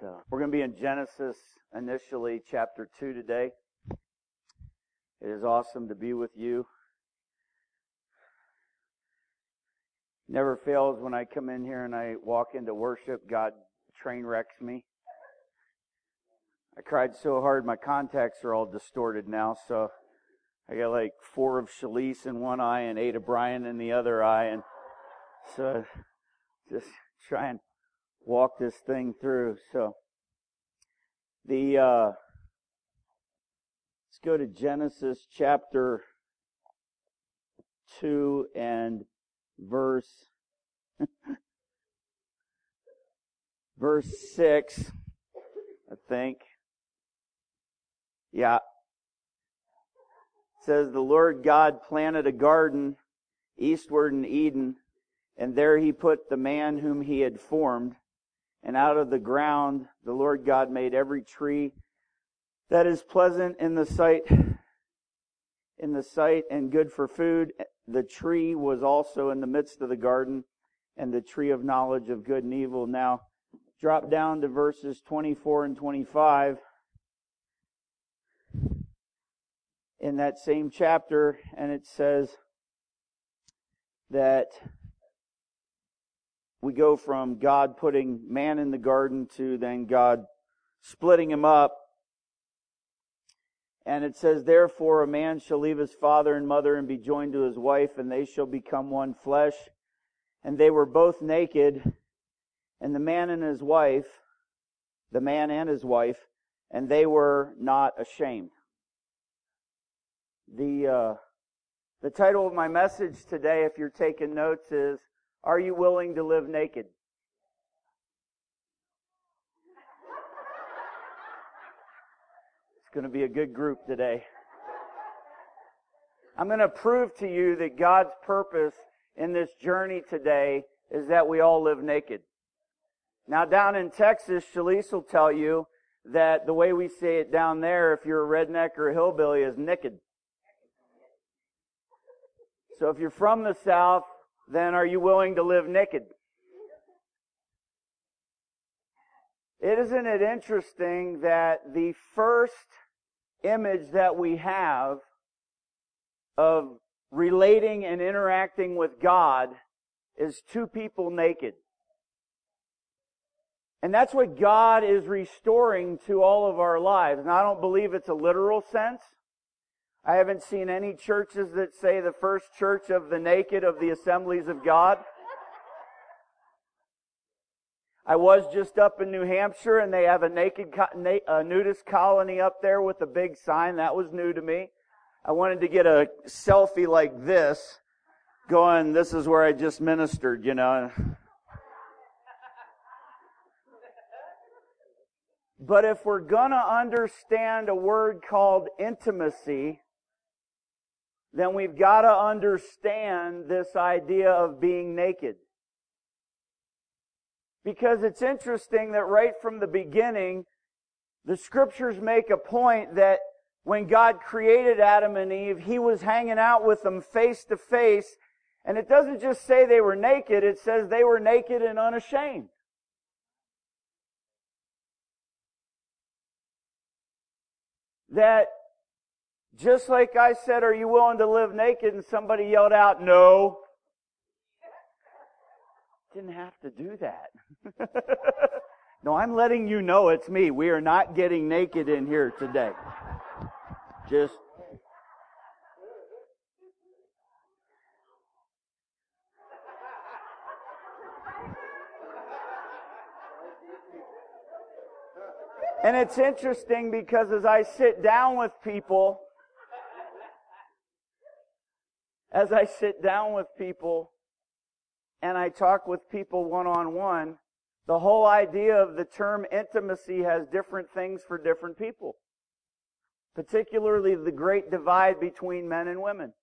So we're going to be in Genesis initially, chapter 2 today. It is awesome to be with you. Never fails when I come in here and I walk into worship, God train wrecks me. I cried so hard, my contacts are all distorted now, so I got like four of Shalise in one eye and eight of Brian in the other eye, and so just try and walk this thing through. So the uh, let's go to Genesis chapter two and verse verse six, I think. Yeah. It says the Lord God planted a garden eastward in Eden, and there he put the man whom he had formed. And out of the ground the Lord God made every tree that is pleasant in the sight in the sight and good for food. The tree was also in the midst of the garden and the tree of knowledge of good and evil. Now drop down to verses 24 and 25 in that same chapter and it says that we go from God putting man in the garden to then God splitting him up. And it says, Therefore a man shall leave his father and mother and be joined to his wife, and they shall become one flesh. And they were both naked, and the man and his wife, the man and his wife, and they were not ashamed. The, uh, the title of my message today, if you're taking notes, is are you willing to live naked? It's going to be a good group today. I'm going to prove to you that God's purpose in this journey today is that we all live naked. Now down in Texas, Shalise will tell you that the way we say it down there, if you're a redneck or a hillbilly, is naked. So if you're from the South, then are you willing to live naked? Isn't it interesting that the first image that we have of relating and interacting with God is two people naked? And that's what God is restoring to all of our lives. And I don't believe it's a literal sense. I haven't seen any churches that say the first church of the naked of the assemblies of God. I was just up in New Hampshire and they have a naked a nudist colony up there with a big sign. That was new to me. I wanted to get a selfie like this going, this is where I just ministered, you know. But if we're gonna understand a word called intimacy, then we've got to understand this idea of being naked. Because it's interesting that right from the beginning, the scriptures make a point that when God created Adam and Eve, He was hanging out with them face to face. And it doesn't just say they were naked, it says they were naked and unashamed. That just like I said, are you willing to live naked? And somebody yelled out, no. Didn't have to do that. no, I'm letting you know it's me. We are not getting naked in here today. Just And it's interesting because as I sit down with people, as I sit down with people and I talk with people one on one, the whole idea of the term intimacy has different things for different people. Particularly the great divide between men and women.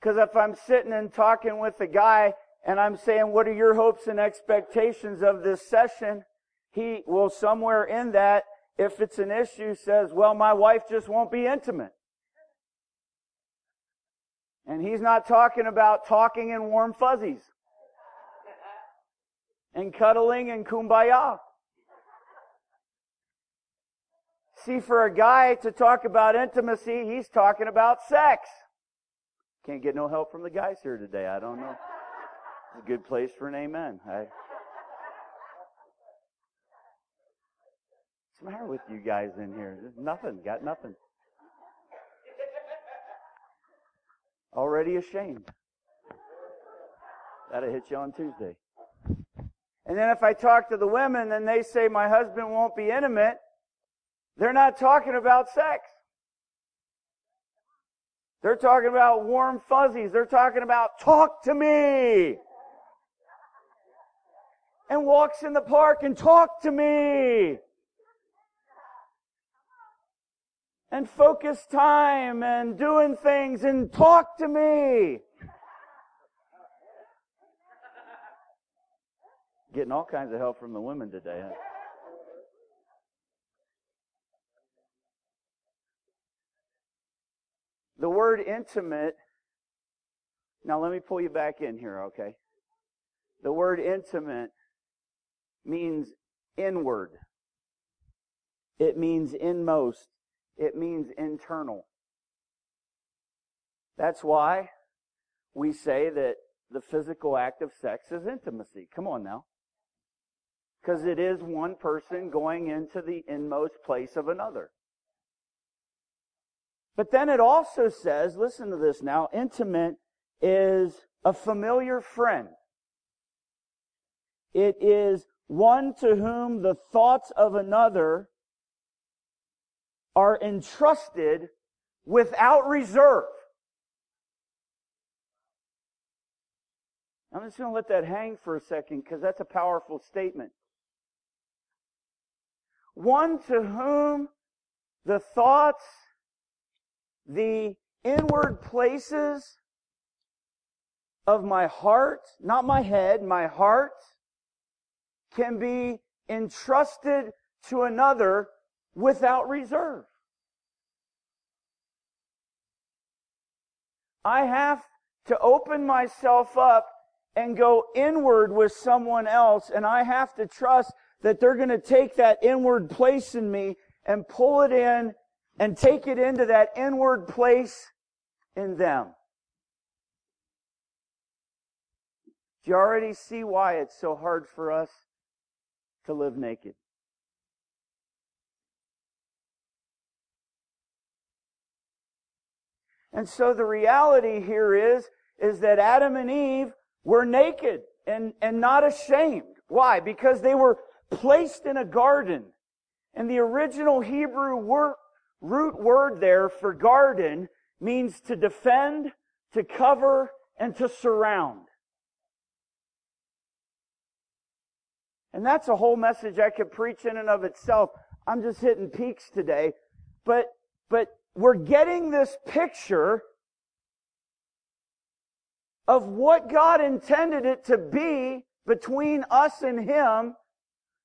Because if I'm sitting and talking with a guy and I'm saying, what are your hopes and expectations of this session? He will somewhere in that, if it's an issue, says, well, my wife just won't be intimate. And he's not talking about talking in warm fuzzies and cuddling and kumbaya. See, for a guy to talk about intimacy, he's talking about sex. Can't get no help from the guys here today. I don't know. It's a good place for an amen. I... What's the matter with you guys in here? There's nothing. Got nothing. Already ashamed. That'll hit you on Tuesday. And then if I talk to the women and they say my husband won't be intimate, they're not talking about sex. They're talking about warm fuzzies. They're talking about talk to me. And walks in the park and talk to me. And focus time and doing things and talk to me. Getting all kinds of help from the women today. Huh? The word intimate, now let me pull you back in here, okay? The word intimate means inward. It means inmost. It means internal. That's why we say that the physical act of sex is intimacy. Come on now. Because it is one person going into the inmost place of another. But then it also says, listen to this now, intimate is a familiar friend. It is one to whom the thoughts of another are entrusted without reserve. I'm just going to let that hang for a second because that's a powerful statement. One to whom the thoughts the inward places of my heart, not my head, my heart, can be entrusted to another without reserve. I have to open myself up and go inward with someone else, and I have to trust that they're going to take that inward place in me and pull it in and take it into that inward place in them. Do you already see why it's so hard for us to live naked? And so the reality here is, is that Adam and Eve were naked and, and not ashamed. Why? Because they were placed in a garden. And the original Hebrew word, root word there for garden means to defend, to cover, and to surround. And that's a whole message I could preach in and of itself. I'm just hitting peaks today. But, but we're getting this picture of what God intended it to be between us and Him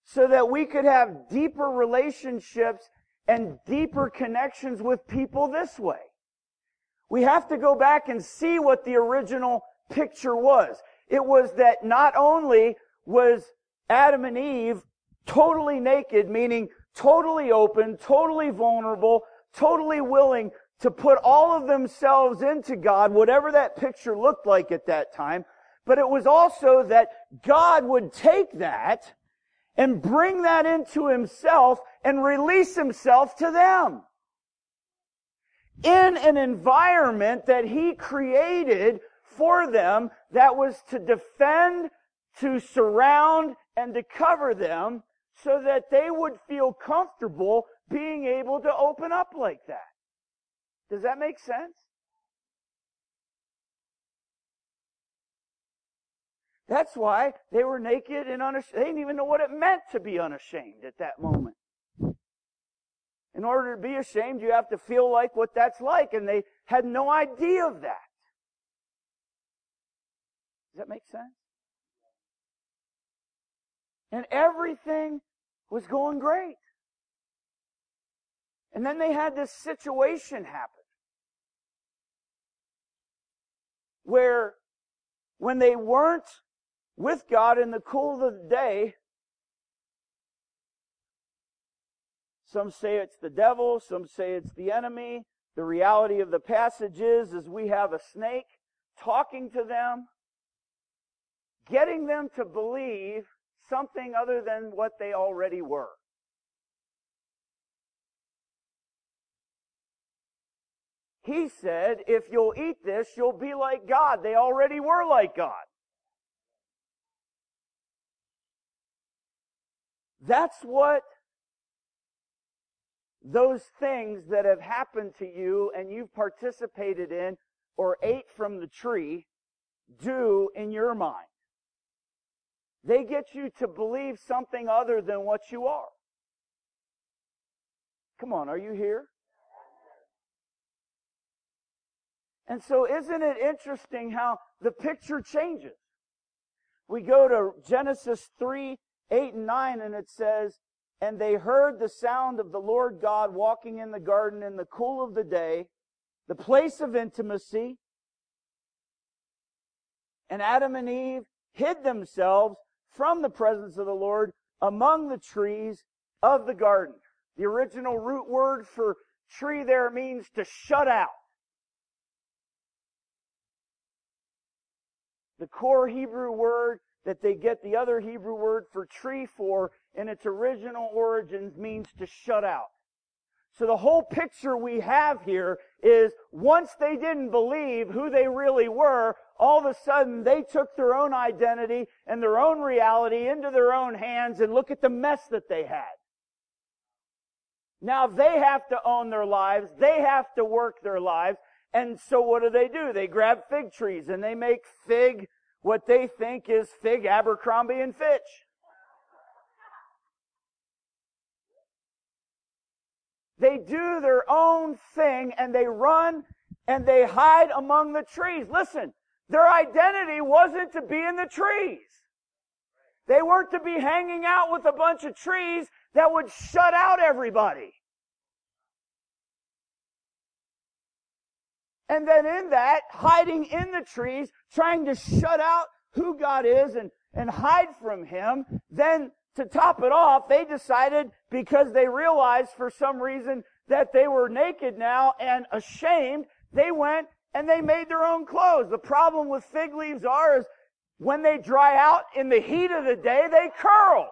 so that we could have deeper relationships and deeper connections with people this way. We have to go back and see what the original picture was. It was that not only was Adam and Eve totally naked, meaning totally open, totally vulnerable, totally willing to put all of themselves into God, whatever that picture looked like at that time, but it was also that God would take that and bring that into himself and release himself to them. In an environment that he created for them that was to defend, to surround, and to cover them so that they would feel comfortable being able to open up like that. Does that make sense? That's why they were naked and unashamed. They didn't even know what it meant to be unashamed at that moment. In order to be ashamed, you have to feel like what that's like, and they had no idea of that. Does that make sense? And everything was going great. And then they had this situation happen where when they weren't with God in the cool of the day, Some say it's the devil. Some say it's the enemy. The reality of the passage is, is we have a snake talking to them, getting them to believe something other than what they already were. He said, if you'll eat this, you'll be like God. They already were like God. That's what those things that have happened to you and you've participated in or ate from the tree do in your mind. They get you to believe something other than what you are. Come on, are you here? And so isn't it interesting how the picture changes? We go to Genesis 3, 8 and 9 and it says, And they heard the sound of the Lord God walking in the garden in the cool of the day, the place of intimacy. And Adam and Eve hid themselves from the presence of the Lord among the trees of the garden. The original root word for tree there means to shut out. The core Hebrew word that they get the other Hebrew word for tree for in its original origins means to shut out. So the whole picture we have here is once they didn't believe who they really were, all of a sudden they took their own identity and their own reality into their own hands and look at the mess that they had. Now they have to own their lives. They have to work their lives. And so what do they do? They grab fig trees and they make fig what they think is fig Abercrombie and Fitch. They do their own thing and they run and they hide among the trees. Listen, their identity wasn't to be in the trees. They weren't to be hanging out with a bunch of trees that would shut out everybody. And then in that, hiding in the trees, trying to shut out who God is and, and hide from Him, then to top it off, they decided because they realized for some reason that they were naked now and ashamed, they went and they made their own clothes. The problem with fig leaves are is when they dry out in the heat of the day, they curl.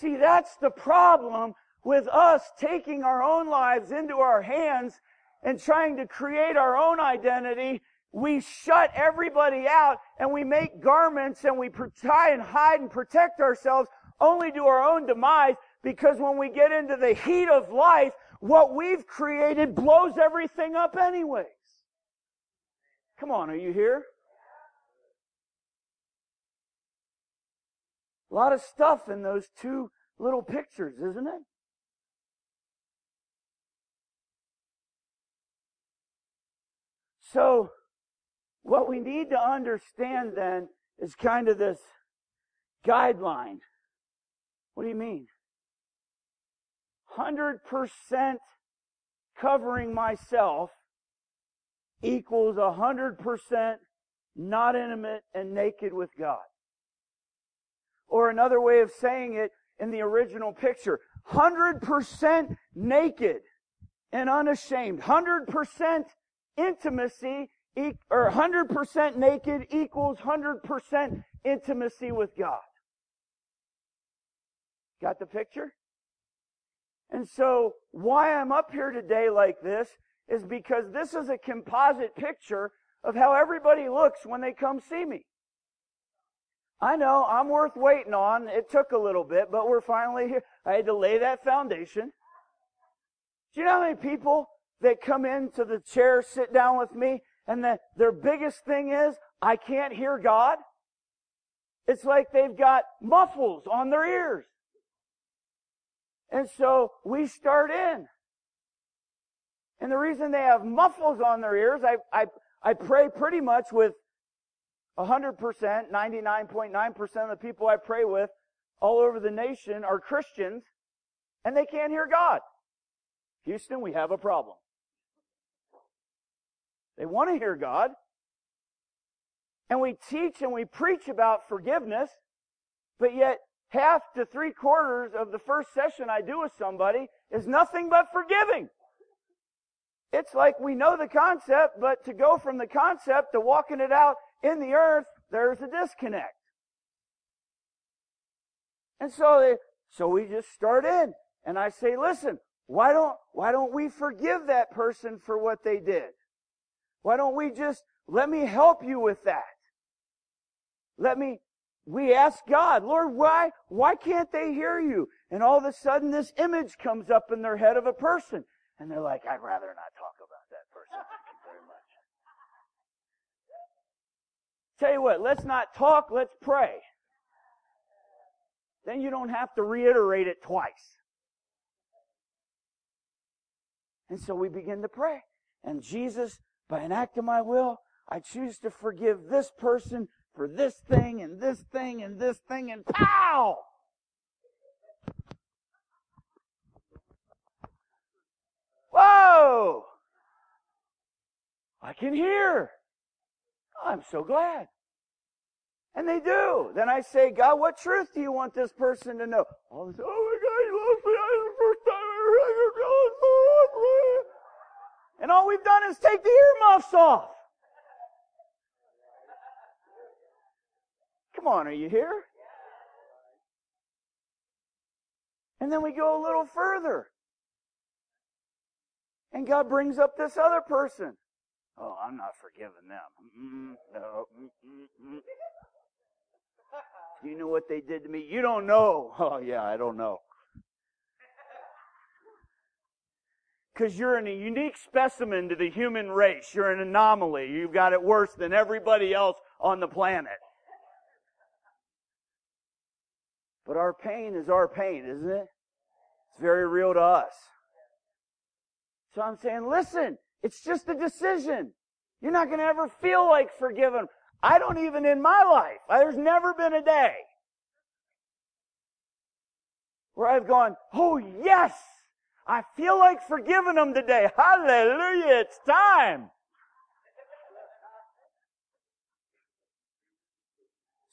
See, that's the problem with us taking our own lives into our hands and trying to create our own identity, we shut everybody out and we make garments and we try and hide and protect ourselves only to our own demise because when we get into the heat of life, what we've created blows everything up anyways. Come on, are you here? A lot of stuff in those two little pictures, isn't it? So, what we need to understand then is kind of this guideline. What do you mean? 100% covering myself equals 100% not intimate and naked with God. Or another way of saying it in the original picture, 100% naked and unashamed, 100% intimacy or 100% naked equals 100% intimacy with God. Got the picture? And so why I'm up here today like this is because this is a composite picture of how everybody looks when they come see me. I know I'm worth waiting on. It took a little bit, but we're finally here. I had to lay that foundation. Do you know how many people that come into the chair, sit down with me, and the, their biggest thing is, I can't hear God. It's like they've got muffles on their ears. And so we start in. And the reason they have muffles on their ears, I, I, I pray pretty much with 100%, 99.9% of the people I pray with all over the nation are Christians, and they can't hear God. Houston, we have a problem. They want to hear God. and we teach and we preach about forgiveness, but yet half to three quarters of the first session I do with somebody is nothing but forgiving. It's like we know the concept, but to go from the concept to walking it out in the earth, there's a disconnect. And so they, so we just start in and I say, listen, why don't, why don't we forgive that person for what they did? Why don't we just, let me help you with that. Let me, we ask God, Lord, why, why can't they hear you? And all of a sudden this image comes up in their head of a person. And they're like, I'd rather not talk about that person. Thank you very much. Tell you what, let's not talk, let's pray. Then you don't have to reiterate it twice. And so we begin to pray. And Jesus, by an act of my will, I choose to forgive this person for this thing and this thing and this thing and pow! Whoa! I can hear. I'm so glad. And they do. Then I say, God, what truth do you want this person to know? All this, oh my God, he loves me. That's the first time I ever heard And all we've done is take the earmuffs off. Come on, are you here? And then we go a little further. And God brings up this other person. Oh, I'm not forgiving them. Mm-mm, no. Mm-mm. You know what they did to me? You don't know. Oh, yeah, I don't know. Because you're a unique specimen to the human race. You're an anomaly. You've got it worse than everybody else on the planet. But our pain is our pain, isn't it? It's very real to us. So I'm saying, listen, it's just a decision. You're not going to ever feel like forgiving. I don't even in my life. There's never been a day where I've gone, oh yes, I feel like forgiving them today. Hallelujah, it's time.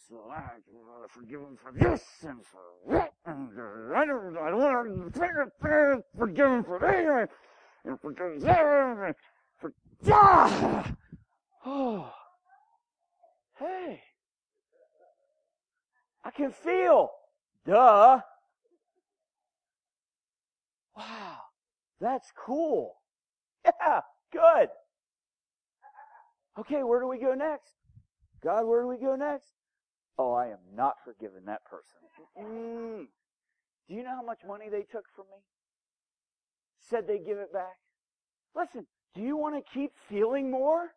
So I want forgive them for this and for that, and I don't, want to forgive them for that, and forgive them and for ah! Oh, hey, I can feel. Duh. Wow, that's cool. Yeah, good. Okay, where do we go next? God, where do we go next? Oh, I am not forgiving that person. Mm. Do you know how much money they took from me? Said they'd give it back. Listen, do you want to keep feeling more?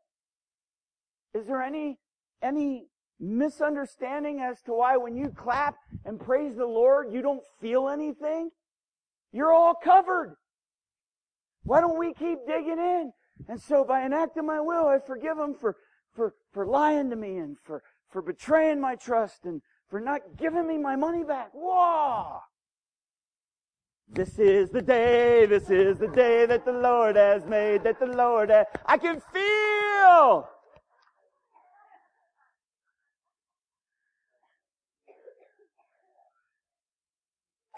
Is there any, any misunderstanding as to why when you clap and praise the Lord, you don't feel anything? You're all covered. Why don't we keep digging in? And so by an act of my will, I forgive them for, for, for lying to me and for, for betraying my trust and for not giving me my money back. Whoa! This is the day, this is the day that the Lord has made, that the Lord has, I can feel!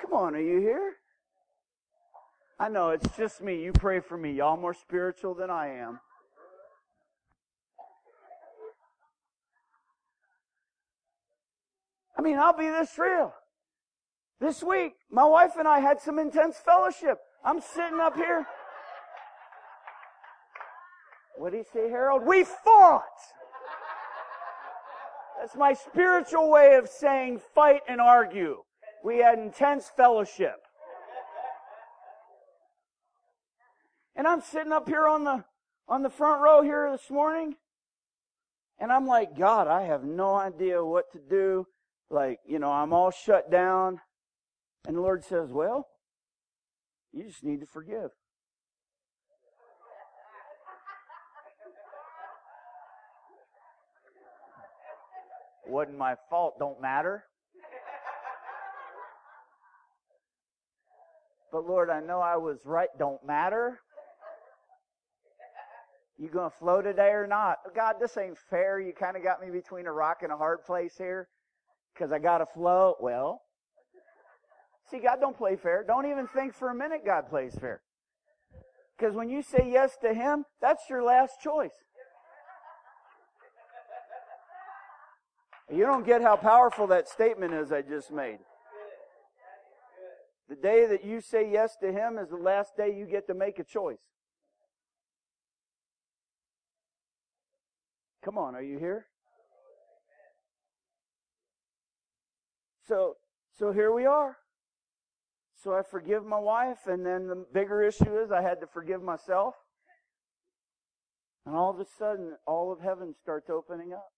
Come on, are you here? I know it's just me. You pray for me. Y'all more spiritual than I am. I mean, I'll be this real. This week, my wife and I had some intense fellowship. I'm sitting up here. What did he say, Harold? We fought! That's my spiritual way of saying fight and argue. We had intense fellowship. And I'm sitting up here on the, on the front row here this morning. And I'm like, God, I have no idea what to do. Like, you know, I'm all shut down. And the Lord says, well, you just need to forgive. Wasn't my fault, don't matter. But Lord, I know I was right, don't matter. You gonna flow today or not? God, this ain't fair. You kind of got me between a rock and a hard place here. Cause I gotta flow. Well, see, God don't play fair. Don't even think for a minute God plays fair. Cause when you say yes to Him, that's your last choice. You don't get how powerful that statement is I just made. The day that you say yes to Him is the last day you get to make a choice. Come on, are you here? So, so here we are. So I forgive my wife, and then the bigger issue is I had to forgive myself. And all of a sudden, all of heaven starts opening up.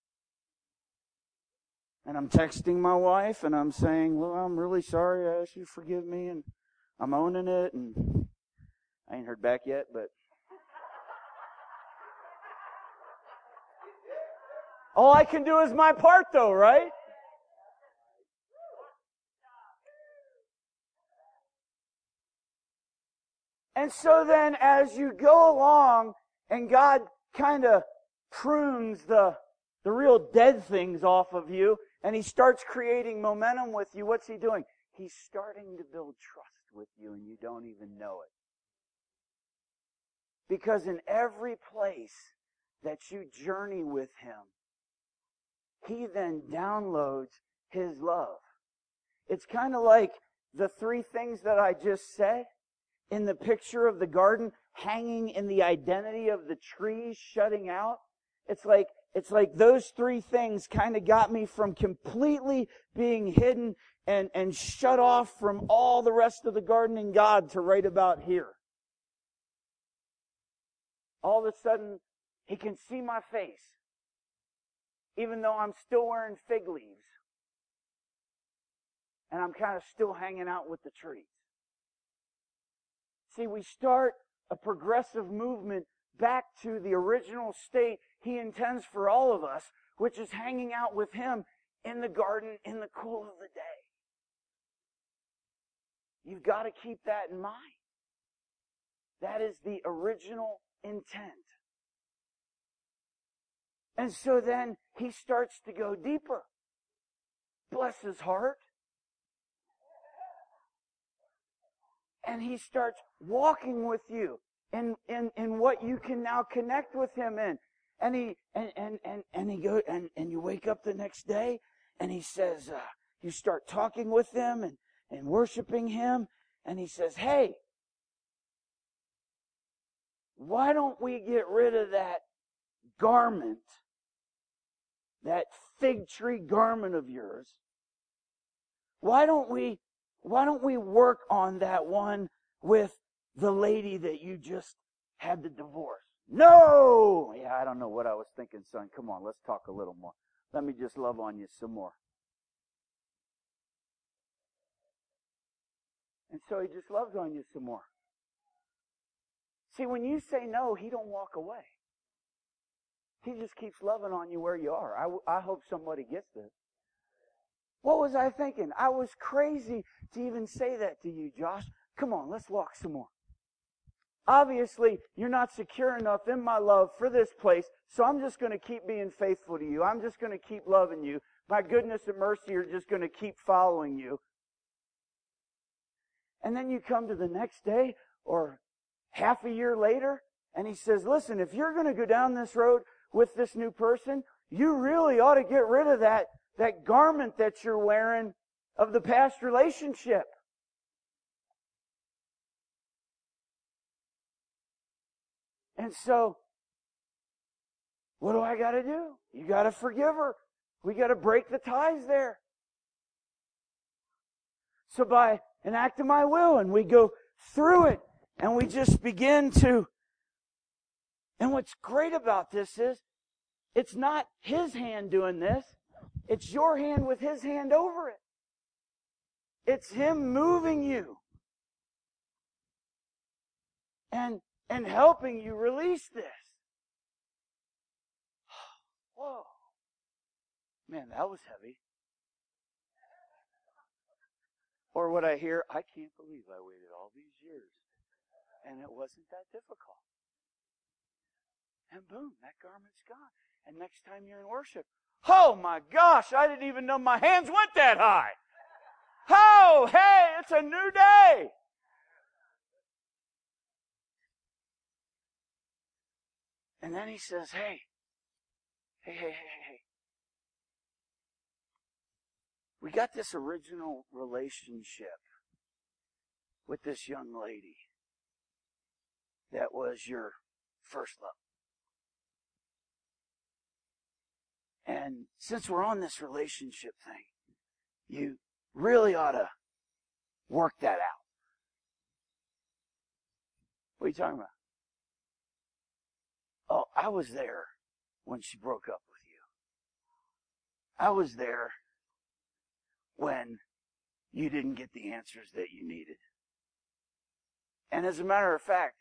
And I'm texting my wife and I'm saying, well, I'm really sorry. I ask you to forgive me and I'm owning it. And I ain't heard back yet, but all I can do is my part though, right? And so then as you go along and God kind of prunes the, the real dead things off of you, and he starts creating momentum with you, what's he doing? He's starting to build trust with you and you don't even know it. Because in every place that you journey with him, he then downloads his love. It's kind of like the three things that I just said in the picture of the garden hanging in the identity of the trees shutting out. It's like it's like those three things kind of got me from completely being hidden and, and shut off from all the rest of the gardening God to right about here. All of a sudden, he can see my face, even though I'm still wearing fig leaves. And I'm kind of still hanging out with the trees. See, we start a progressive movement back to the original state he intends for all of us, which is hanging out with him in the garden in the cool of the day. You've got to keep that in mind. That is the original intent. And so then he starts to go deeper. Bless his heart. And he starts walking with you in, in, in what you can now connect with him in. And he, and, and, and, and he go, and, and you wake up the next day and he says, uh, you start talking with him and, and worshiping him. And he says, Hey, why don't we get rid of that garment, that fig tree garment of yours? Why don't we, why don't we work on that one with the lady that you just had the divorce. No! Yeah, I don't know what I was thinking, son. Come on, let's talk a little more. Let me just love on you some more. And so he just loves on you some more. See, when you say no, he don't walk away. He just keeps loving on you where you are. I, I hope somebody gets this. What was I thinking? I was crazy to even say that to you, Josh. Come on, let's walk some more. Obviously, you're not secure enough in my love for this place, so I'm just going to keep being faithful to you. I'm just going to keep loving you. My goodness and mercy are just going to keep following you. And then you come to the next day or half a year later, and he says, listen, if you're going to go down this road with this new person, you really ought to get rid of that, that garment that you're wearing of the past relationship. And so, what do I got to do? You got to forgive her. We got to break the ties there. So by an act of my will, and we go through it, and we just begin to. And what's great about this is, it's not his hand doing this. It's your hand with his hand over it. It's him moving you. And and helping you release this. Whoa. Man, that was heavy. Or what I hear, I can't believe I waited all these years and it wasn't that difficult. And boom, that garment's gone. And next time you're in worship, oh my gosh, I didn't even know my hands went that high. Oh, hey, it's a new day. And then he says, hey, hey, hey, hey, hey. We got this original relationship with this young lady that was your first love. And since we're on this relationship thing, you really ought to work that out. What are you talking about? Oh, I was there when she broke up with you. I was there when you didn't get the answers that you needed. And as a matter of fact,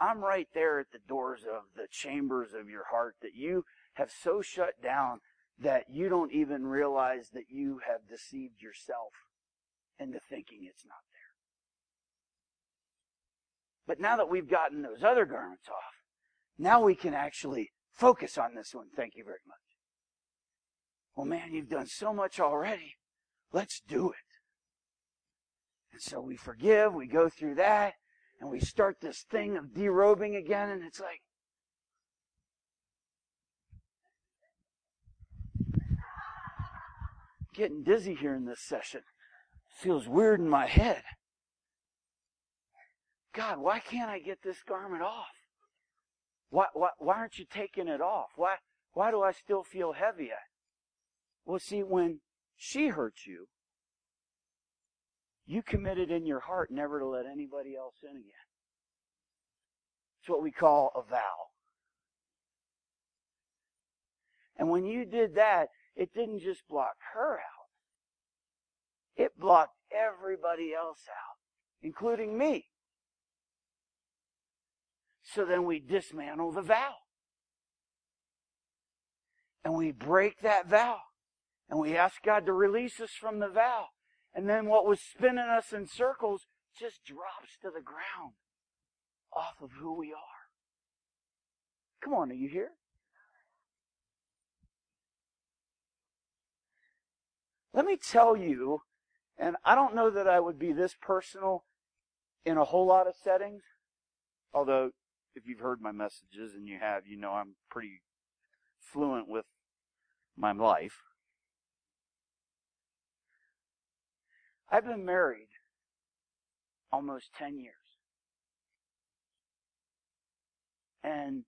I'm right there at the doors of the chambers of your heart that you have so shut down that you don't even realize that you have deceived yourself into thinking it's not there. But now that we've gotten those other garments off, now we can actually focus on this one. Thank you very much. Well, man, you've done so much already. Let's do it. And so we forgive, we go through that, and we start this thing of derobing again, and it's like, getting dizzy here in this session. Feels weird in my head. God, why can't I get this garment off? Why, why, why aren't you taking it off? Why, why do I still feel heavy? Well, see, when she hurt you, you committed in your heart never to let anybody else in again. It's what we call a vow. And when you did that, it didn't just block her out. It blocked everybody else out, including me. So then we dismantle the vow. And we break that vow. And we ask God to release us from the vow. And then what was spinning us in circles just drops to the ground off of who we are. Come on, are you here? Let me tell you, and I don't know that I would be this personal in a whole lot of settings, although if you've heard my messages and you have, you know I'm pretty fluent with my life. I've been married almost 10 years. And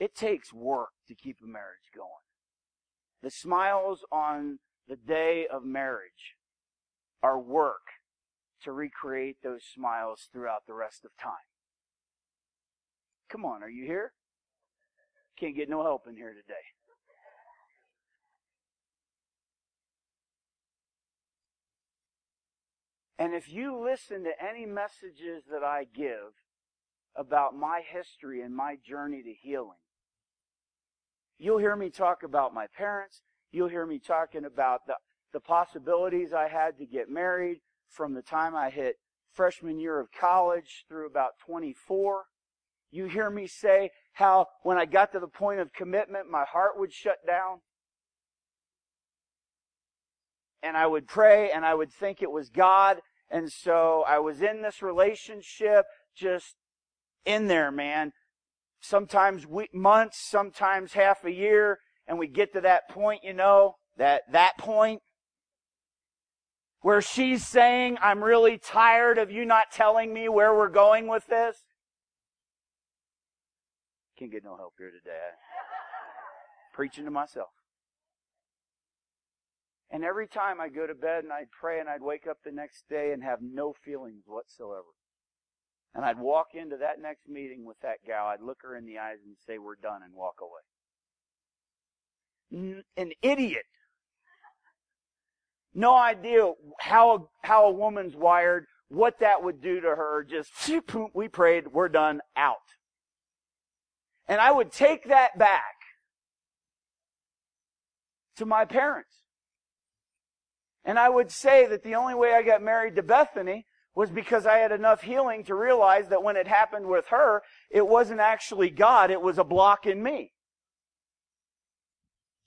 it takes work to keep a marriage going. The smiles on the day of marriage our work to recreate those smiles throughout the rest of time. Come on, are you here? Can't get no help in here today. And if you listen to any messages that I give about my history and my journey to healing, you'll hear me talk about my parents. You'll hear me talking about the, the possibilities I had to get married from the time I hit freshman year of college through about 24. You hear me say how when I got to the point of commitment, my heart would shut down. And I would pray and I would think it was God. And so I was in this relationship just in there, man. Sometimes week, months, sometimes half a year and we get to that point, you know, that, that point where she's saying, I'm really tired of you not telling me where we're going with this. Can't get no help here today. Preaching to myself. And every time I go to bed and I'd pray and I'd wake up the next day and have no feelings whatsoever. And I'd walk into that next meeting with that gal, I'd look her in the eyes and say, we're done and walk away an idiot. No idea how, how a woman's wired, what that would do to her. Just, we prayed, we're done, out. And I would take that back to my parents. And I would say that the only way I got married to Bethany was because I had enough healing to realize that when it happened with her, it wasn't actually God, it was a block in me.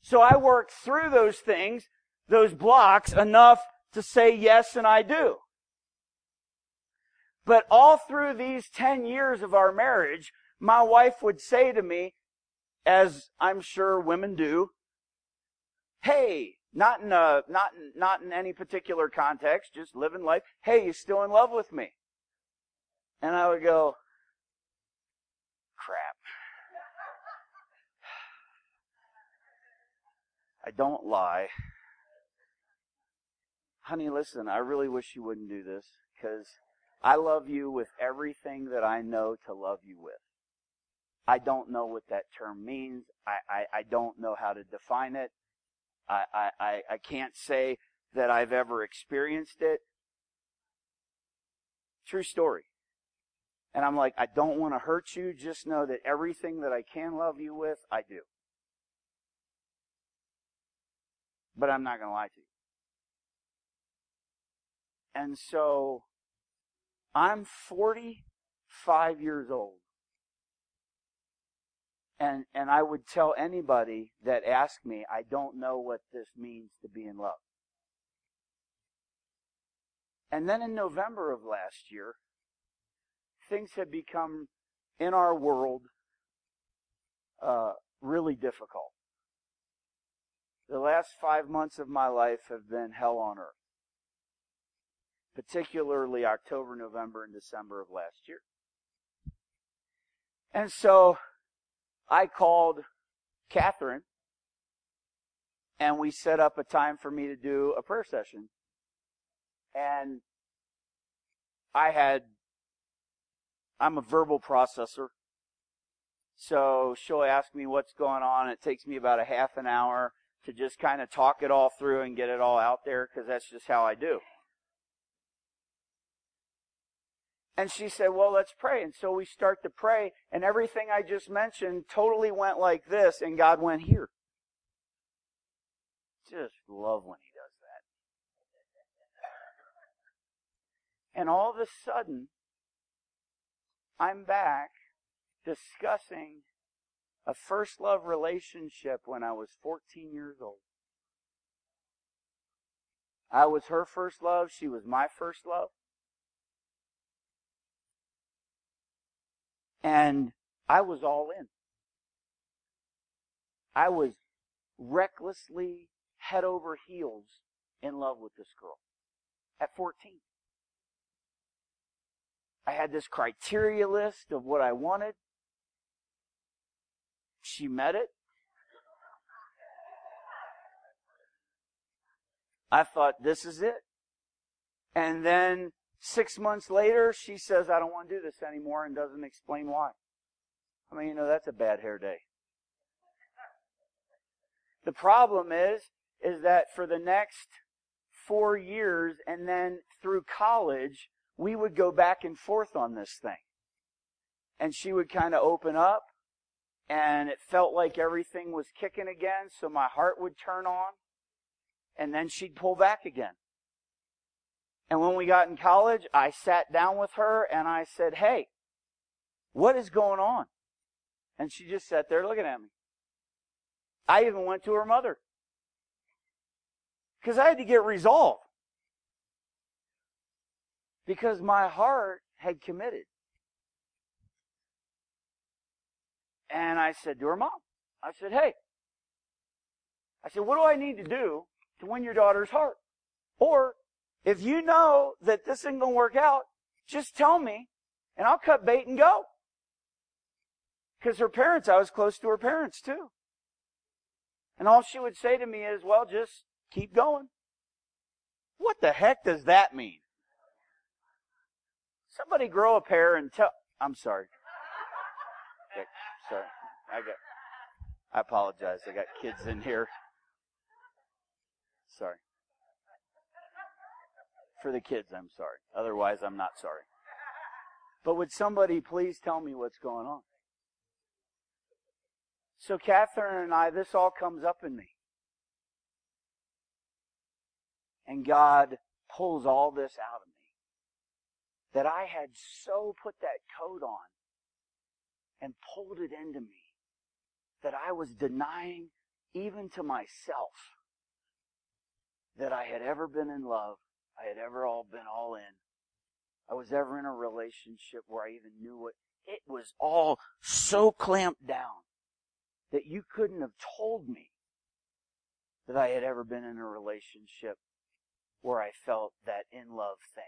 So I worked through those things, those blocks, enough to say yes and I do. But all through these 10 years of our marriage, my wife would say to me, as I'm sure women do, hey, not in a, not not in any particular context, just living life. Hey, you still in love with me? And I would go, crap. I don't lie. Honey, listen, I really wish you wouldn't do this because I love you with everything that I know to love you with. I don't know what that term means. I, I, I don't know how to define it. I, I, I can't say that I've ever experienced it. True story. And I'm like, I don't want to hurt you. Just know that everything that I can love you with, I do. But I'm not going to lie to you. And so, I'm 45 years old. And, and I would tell anybody that asked me, I don't know what this means to be in love. And then in November of last year, things had become in our world uh, really difficult. The last five months of my life have been hell on earth, particularly October, November, and December of last year. And so I called Catherine and we set up a time for me to do a prayer session. And I had, I'm a verbal processor. So she'll ask me what's going on. It takes me about a half an hour to just kind of talk it all through and get it all out there because that's just how I do. And she said, well, let's pray. And so we start to pray and everything I just mentioned totally went like this and God went here. Just love when he does that. And all of a sudden, I'm back discussing a first love relationship when I was 14 years old. I was her first love. She was my first love. And I was all in. I was recklessly head over heels in love with this girl at 14. I had this criteria list of what I wanted. She met it. I thought, this is it. And then Six months later, she says, I don't want to do this anymore and doesn't explain why. I mean, you know, that's a bad hair day. The problem is, is that for the next four years and then through college, we would go back and forth on this thing. And she would kind of open up and it felt like everything was kicking again, so my heart would turn on and then she'd pull back again. And when we got in college, I sat down with her and I said, Hey, what is going on? And she just sat there looking at me. I even went to her mother. Because I had to get resolved. Because my heart had committed. And I said to her mom, I said, hey, I said, what do I need to do to win your daughter's heart? Or if you know that this isn't going to work out, just tell me and I'll cut bait and go. Because her parents, I was close to her parents too. And all she would say to me is, well, just keep going. What the heck does that mean? Somebody grow a pair and tell, I'm sorry. Sorry. I got, I apologize. I got kids in here. Sorry. For the kids, I'm sorry. Otherwise, I'm not sorry. But would somebody please tell me what's going on? So Catherine and I, this all comes up in me. And God pulls all this out of me. that I had so put that coat on and pulled it into me that I was denying even to myself that I had ever been in love. I had ever all been all in. I was ever in a relationship where I even knew it. It was all so clamped down that you couldn't have told me that I had ever been in a relationship where I felt that in love thing.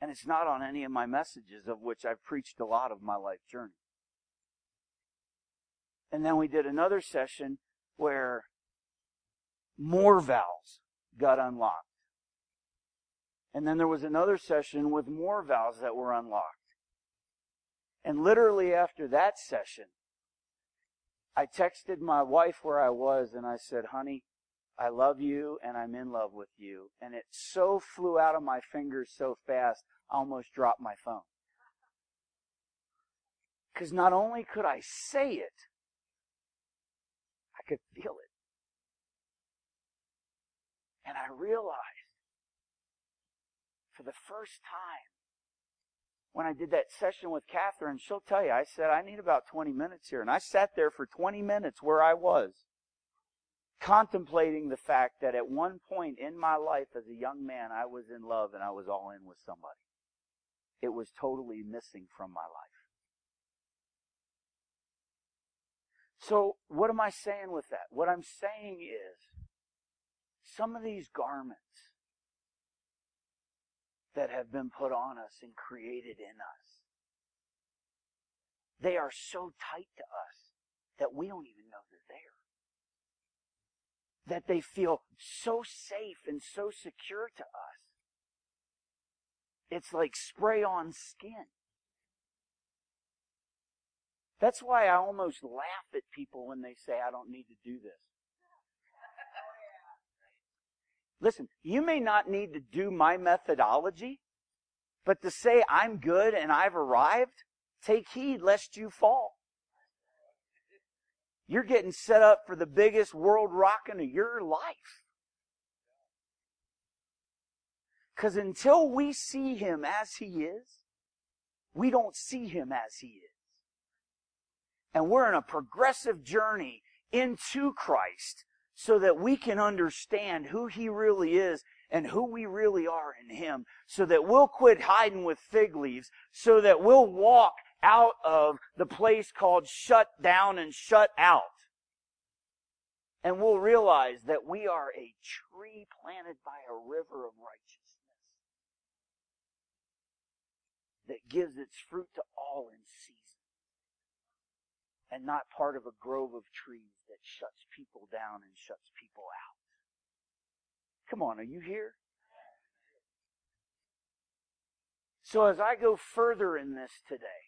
And it's not on any of my messages, of which I've preached a lot of my life journey. And then we did another session where more vows got unlocked. And then there was another session with more vows that were unlocked. And literally after that session, I texted my wife where I was and I said, honey, I love you and I'm in love with you. And it so flew out of my fingers so fast, I almost dropped my phone. Because not only could I say it, I could feel it. And I realized for the first time when I did that session with Catherine, she'll tell you, I said, I need about 20 minutes here. And I sat there for 20 minutes where I was, contemplating the fact that at one point in my life as a young man, I was in love and I was all in with somebody. It was totally missing from my life. So, what am I saying with that? What I'm saying is, some of these garments that have been put on us and created in us, they are so tight to us that we don't even. That they feel so safe and so secure to us. It's like spray on skin. That's why I almost laugh at people when they say, I don't need to do this. Listen, you may not need to do my methodology, but to say I'm good and I've arrived, take heed lest you fall. You're getting set up for the biggest world rocking of your life. Because until we see him as he is, we don't see him as he is. And we're in a progressive journey into Christ so that we can understand who He really is and who we really are in Him, so that we'll quit hiding with fig leaves, so that we'll walk out of the place called shut down and shut out. And we'll realize that we are a tree planted by a river of righteousness that gives its fruit to all in season and not part of a grove of trees that shuts people down and shuts people out. Come on, are you here? So as I go further in this today,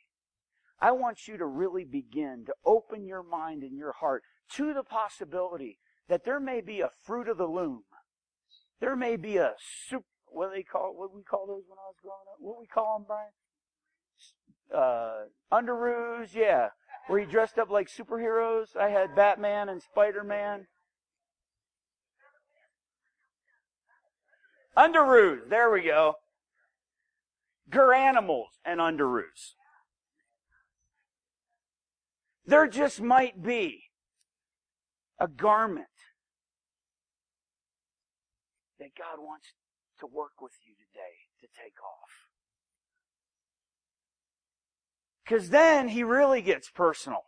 I want you to really begin to open your mind and your heart to the possibility that there may be a fruit of the loom. There may be a soup, what do they call, what we call those when I was growing up? What we call them, Brian? Uh, underoos, yeah. Were you dressed up like superheroes? I had Batman and Spider-Man. Underoos, there we go. Garanimals and underoos. There just might be a garment that God wants to work with you today to take off. Because then he really gets personal.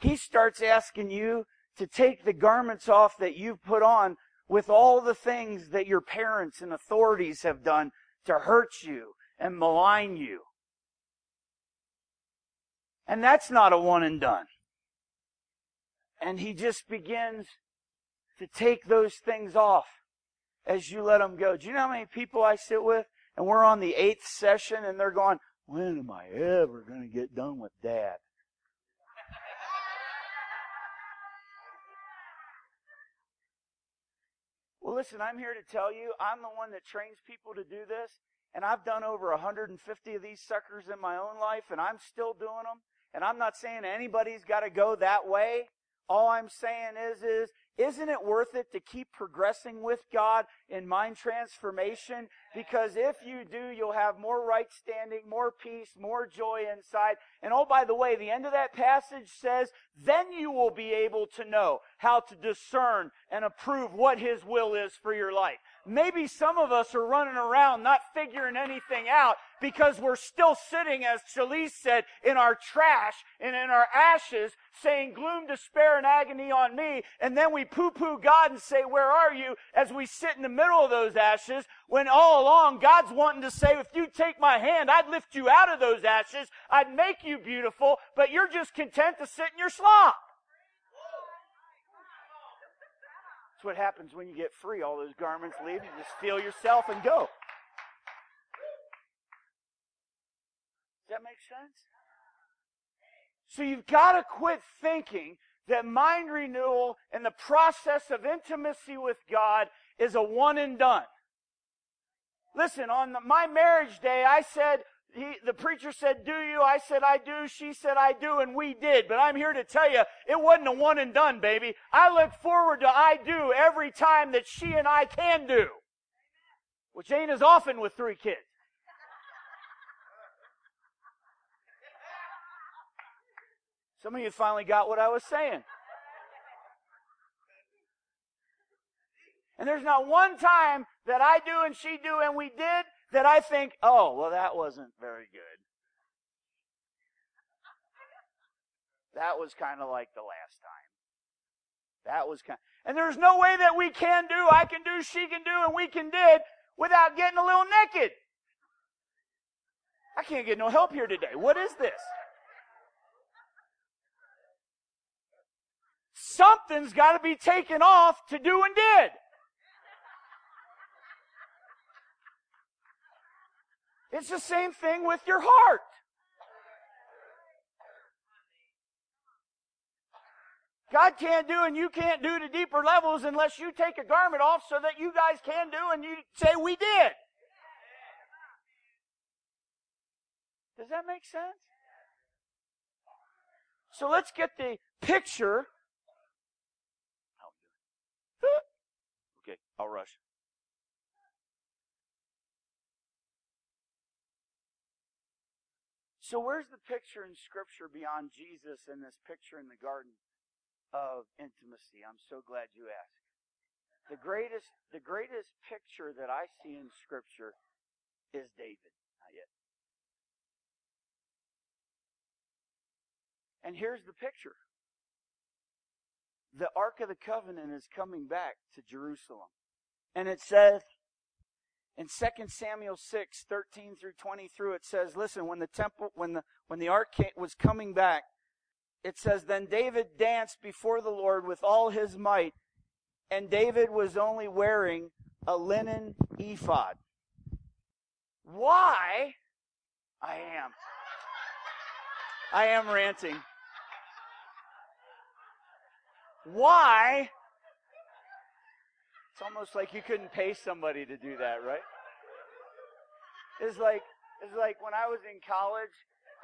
He starts asking you to take the garments off that you've put on with all the things that your parents and authorities have done to hurt you and malign you. And that's not a one and done. And he just begins to take those things off as you let them go. Do you know how many people I sit with? And we're on the eighth session and they're going, when am I ever going to get done with that? Well, listen, I'm here to tell you, I'm the one that trains people to do this, and I've done over 150 of these suckers in my own life, and I'm still doing them. And I'm not saying anybody's got to go that way. All I'm saying is, is, isn't it worth it to keep progressing with God in mind transformation Because if you do, you'll have more right standing, more peace, more joy inside. And oh, by the way, the end of that passage says, then you will be able to know how to discern and approve what His will is for your life. Maybe some of us are running around not figuring anything out because we're still sitting, as Shalise said, in our trash and in our ashes, saying gloom, despair, and agony on me. And then we poo-poo God and say, where are you? As we sit in the middle of those ashes, when all along God's wanting to say, if you take my hand, I'd lift you out of those ashes. I'd make you beautiful, but you're just content to sit in your slop. What happens when you get free. All those garments leave. You just feel yourself and go. Does that make sense? So you've got to quit thinking that mind renewal and the process of intimacy with God is a one and done. Listen, on the, my marriage day, I said, he, the preacher said, do you? I said, I do. She said, I do. And we did. But I'm here to tell you, it wasn't a one and done, baby. I look forward to I do every time that she and I can do. Which ain't as often with three kids. Some of you finally got what I was saying. And there's not one time that I do and she do and we did that I think, oh, well, that wasn't very good. That was kind of like the last time. That was kind of, and there's no way that we can do, I can do, she can do, and we can did without getting a little naked. I can't get no help here today. What is this? Something's got to be taken off to do and did. It's the same thing with your heart. God can't do and you can't do to deeper levels unless you take a garment off so that you guys can do and you say, we did. Does that make sense? So let's get the picture. Okay, I'll rush. So where's the picture in Scripture beyond Jesus and this picture in the garden of intimacy? I'm so glad you asked. The greatest, the greatest picture that I see in Scripture is David. Not yet. And here's the picture. The Ark of the Covenant is coming back to Jerusalem. And it says, in 2 Samuel 6, 13 through 20 through, it says, listen, when the temple, when the, when the ark was coming back, it says, then David danced before the Lord with all his might, and David was only wearing a linen ephod. Why? I am. I am ranting. Why it's almost like you couldn't pay somebody to do that, right? It's like it's like when I was in college,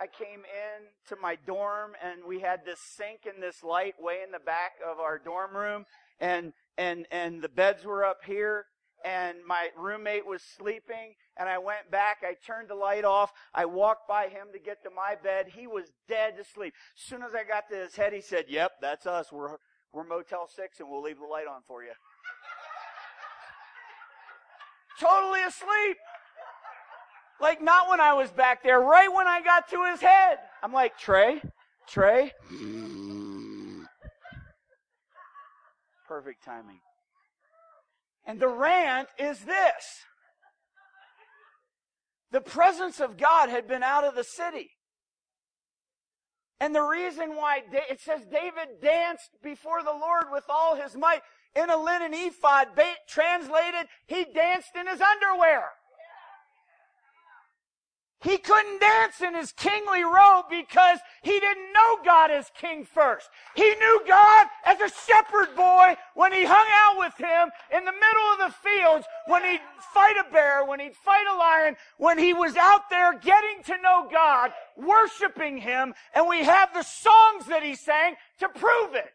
I came in to my dorm and we had this sink and this light way in the back of our dorm room and and and the beds were up here and my roommate was sleeping and I went back, I turned the light off, I walked by him to get to my bed, he was dead to sleep. As soon as I got to his head, he said, Yep, that's us. We're we're Motel Six and we'll leave the light on for you totally asleep. Like not when I was back there, right when I got to his head. I'm like, Trey, Trey. Perfect timing. And the rant is this. The presence of God had been out of the city. And the reason why it says David danced before the Lord with all his might in a linen ephod, translated, he danced in his underwear. He couldn't dance in his kingly robe because he didn't know God as king first. He knew God as a shepherd boy when he hung out with him in the middle of the fields, when he'd fight a bear, when he'd fight a lion, when he was out there getting to know God, worshiping him, and we have the songs that he sang to prove it.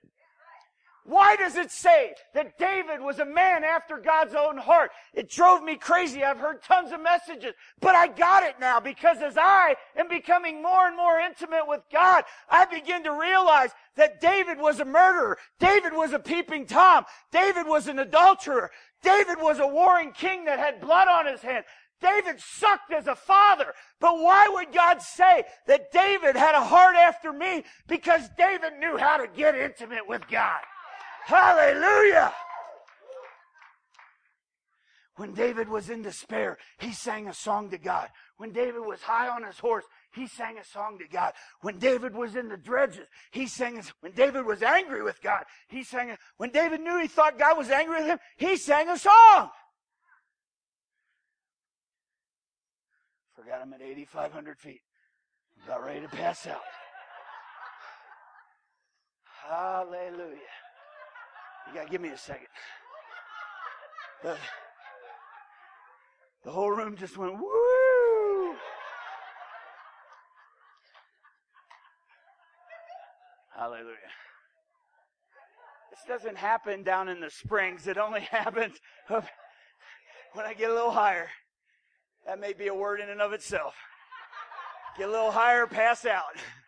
Why does it say that David was a man after God's own heart? It drove me crazy. I've heard tons of messages, but I got it now because as I am becoming more and more intimate with God, I begin to realize that David was a murderer. David was a peeping Tom. David was an adulterer. David was a warring king that had blood on his hands. David sucked as a father. But why would God say that David had a heart after me? Because David knew how to get intimate with God. Hallelujah. When David was in despair, he sang a song to God. When David was high on his horse, he sang a song to God. When David was in the dredges, he sang. When David was angry with God, he sang. A, when David knew he thought God was angry with him, he sang a song. Forgot I'm at 8,500 feet. About ready to pass out. Hallelujah. You gotta give me a second. The, the whole room just went woo. Hallelujah. This doesn't happen down in the springs. It only happens when I get a little higher. That may be a word in and of itself. Get a little higher, pass out.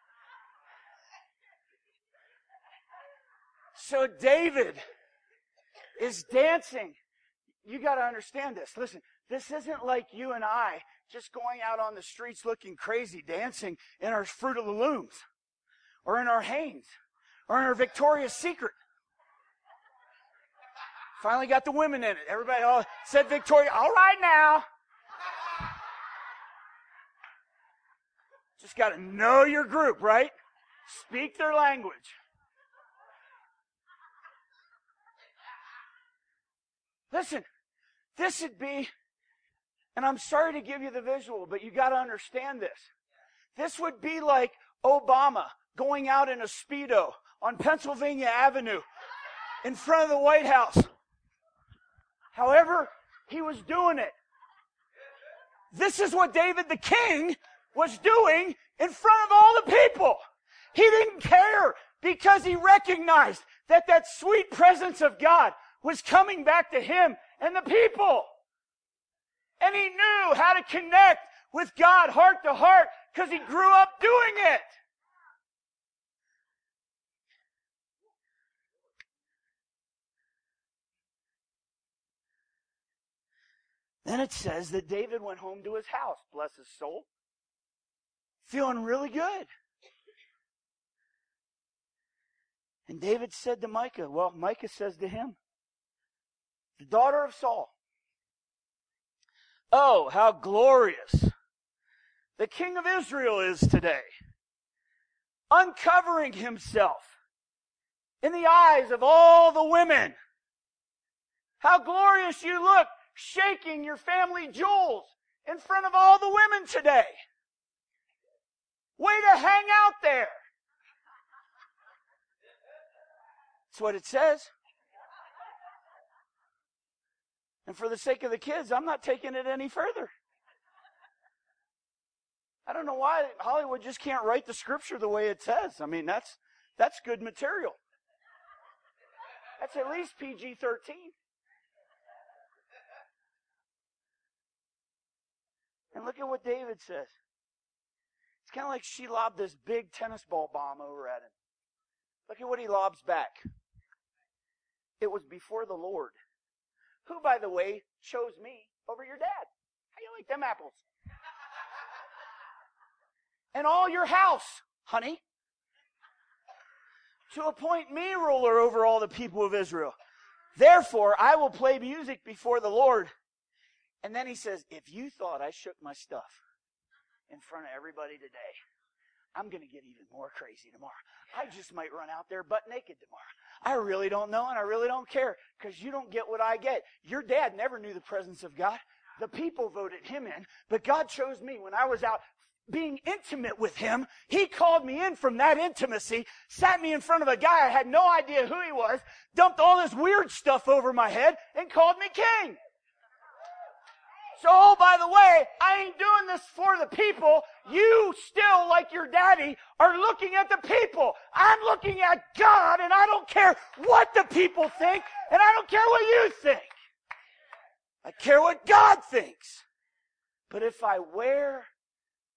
So David is dancing. You got to understand this. Listen, this isn't like you and I just going out on the streets looking crazy, dancing in our Fruit of the Looms, or in our Hanes, or in our Victoria's Secret. Finally got the women in it. Everybody all said Victoria. All right now. Just got to know your group, right? Speak their language. Listen, this would be, and I'm sorry to give you the visual, but you got to understand this. This would be like Obama going out in a Speedo on Pennsylvania Avenue in front of the White House. However, he was doing it. This is what David the king was doing in front of all the people. He didn't care because he recognized that that sweet presence of God was coming back to him and the people. And he knew how to connect with God heart to heart because he grew up doing it. Then it says that David went home to his house, bless his soul, feeling really good. And David said to Micah, well, Micah says to him, the daughter of Saul. Oh, how glorious the king of Israel is today, uncovering himself in the eyes of all the women. How glorious you look, shaking your family jewels in front of all the women today. Way to hang out there. That's what it says. And for the sake of the kids, I'm not taking it any further. I don't know why Hollywood just can't write the scripture the way it says. I mean, that's, that's good material. That's at least PG 13. And look at what David says. It's kind of like she lobbed this big tennis ball bomb over at him. Look at what he lobs back. It was before the Lord who, by the way, chose me over your dad. How you like them apples? and all your house, honey, to appoint me ruler over all the people of Israel. Therefore, I will play music before the Lord. And then he says, If you thought I shook my stuff in front of everybody today, I'm going to get even more crazy tomorrow. I just might run out there butt naked tomorrow. I really don't know and I really don't care because you don't get what I get. Your dad never knew the presence of God. The people voted him in, but God chose me when I was out being intimate with him. He called me in from that intimacy, sat me in front of a guy I had no idea who he was, dumped all this weird stuff over my head, and called me king. So, oh, by the way, I ain't doing this for the people. You still, like your daddy, are looking at the people. I'm looking at God and I don't care what the people think and I don't care what you think. I care what God thinks. But if I wear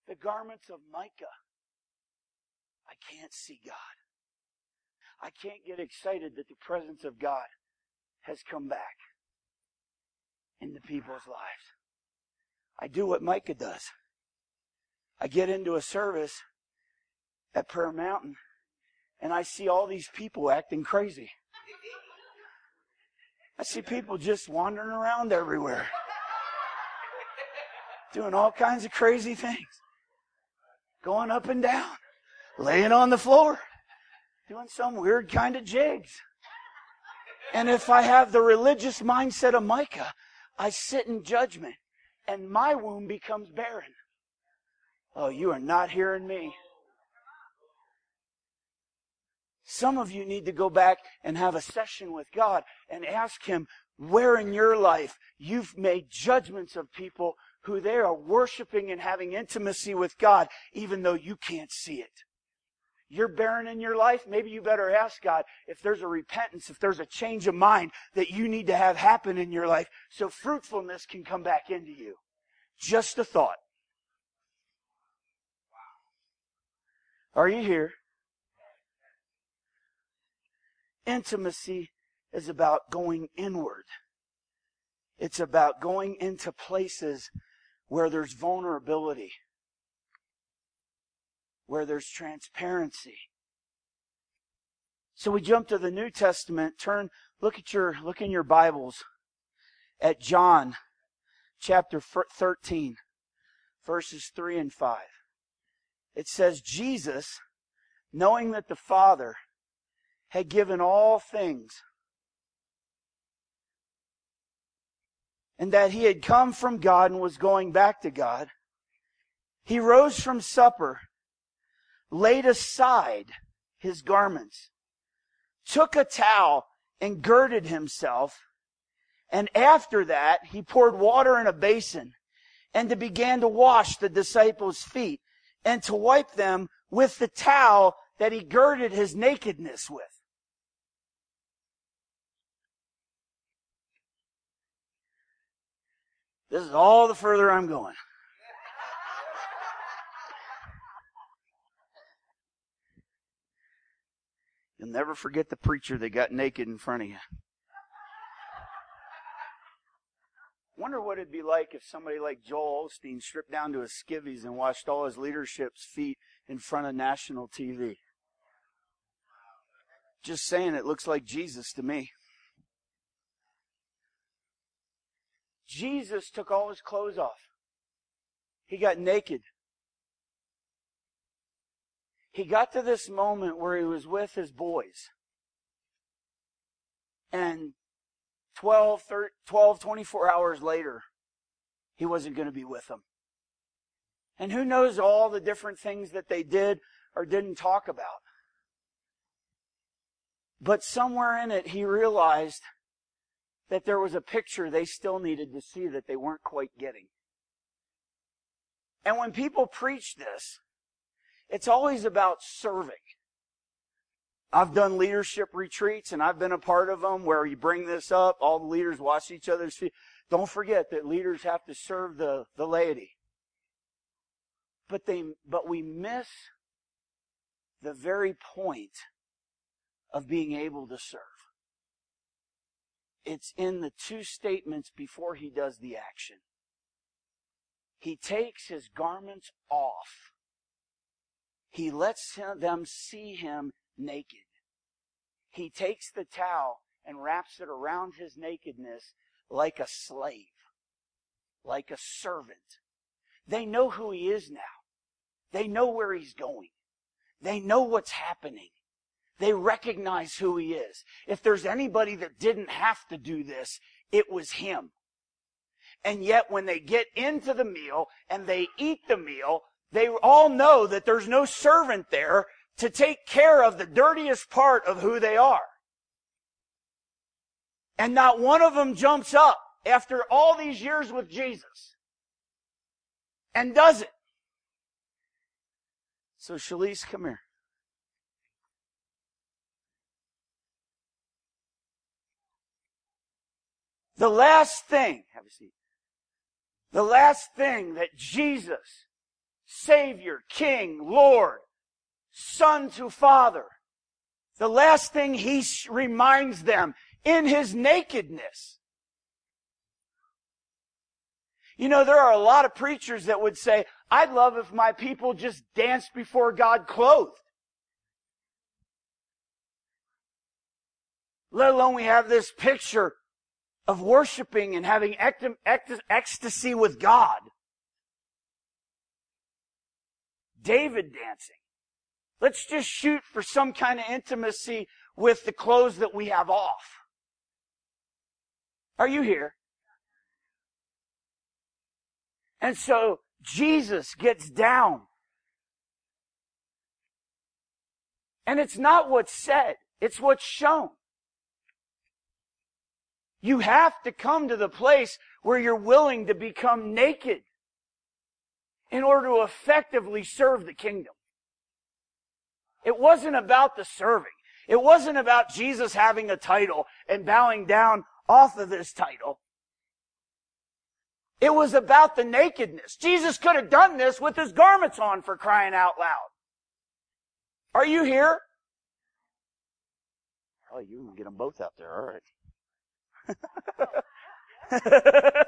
the garments of Micah, I can't see God. I can't get excited that the presence of God has come back into people's lives. I do what Micah does. I get into a service at Prayer Mountain and I see all these people acting crazy. I see people just wandering around everywhere, doing all kinds of crazy things, going up and down, laying on the floor, doing some weird kind of jigs. And if I have the religious mindset of Micah, I sit in judgment and my womb becomes barren. Oh, you are not hearing me. Some of you need to go back and have a session with God and ask Him where in your life you've made judgments of people who they are worshiping and having intimacy with God, even though you can't see it. You're barren in your life, maybe you better ask God if there's a repentance, if there's a change of mind that you need to have happen in your life so fruitfulness can come back into you. Just a thought. Are you here? Intimacy is about going inward. It's about going into places where there's vulnerability, where there's transparency. So we jump to the New Testament. Turn, look at your, look in your Bibles at John chapter 13, verses 3 and 5. It says, Jesus, knowing that the Father had given all things and that he had come from God and was going back to God, he rose from supper, laid aside his garments, took a towel and girded himself, and after that, he poured water in a basin and began to wash the disciples' feet and to wipe them with the towel that he girded his nakedness with. This is all the further I'm going. You'll never forget the preacher that got naked in front of you. Wonder what it'd be like if somebody like Joel Osteen stripped down to his skivvies and washed all his leadership's feet in front of national TV. Just saying, it looks like Jesus to me. Jesus took all his clothes off. He got naked. He got to this moment where he was with his boys. And 12, 13, 12, 24 hours later, he wasn't going to be with them. And who knows all the different things that they did or didn't talk about. But somewhere in it, he realized that there was a picture they still needed to see that they weren't quite getting. And when people preach this, it's always about serving. I've done leadership retreats and I've been a part of them where you bring this up, all the leaders wash each other's feet. Don't forget that leaders have to serve the, the laity. But they, but we miss the very point of being able to serve. It's in the two statements before he does the action. He takes his garments off. He lets them see him naked. He takes the towel and wraps it around his nakedness like a slave, like a servant. They know who he is now. They know where he's going. They know what's happening. They recognize who he is. If there's anybody that didn't have to do this, it was him. And yet when they get into the meal and they eat the meal, they all know that there's no servant there to take care of the dirtiest part of who they are. And not one of them jumps up after all these years with Jesus and does it. So, Shalise, come here. The last thing, have a seat. The last thing that Jesus, Savior, King, Lord, Son to Father, the last thing He reminds them in His nakedness. You know, there are a lot of preachers that would say, I'd love if my people just danced before God clothed. Let alone we have this picture of worshiping and having ecstasy with God. David dancing. Let's just shoot for some kind of intimacy with the clothes that we have off. Are you here? And so Jesus gets down. And it's not what's said, it's what's shown. You have to come to the place where you're willing to become naked in order to effectively serve the kingdom. It wasn't about the serving. It wasn't about Jesus having a title and bowing down off of this title. It was about the nakedness. Jesus could have done this with his garments on for crying out loud. Are you here? Oh, you can get them both out there. All right.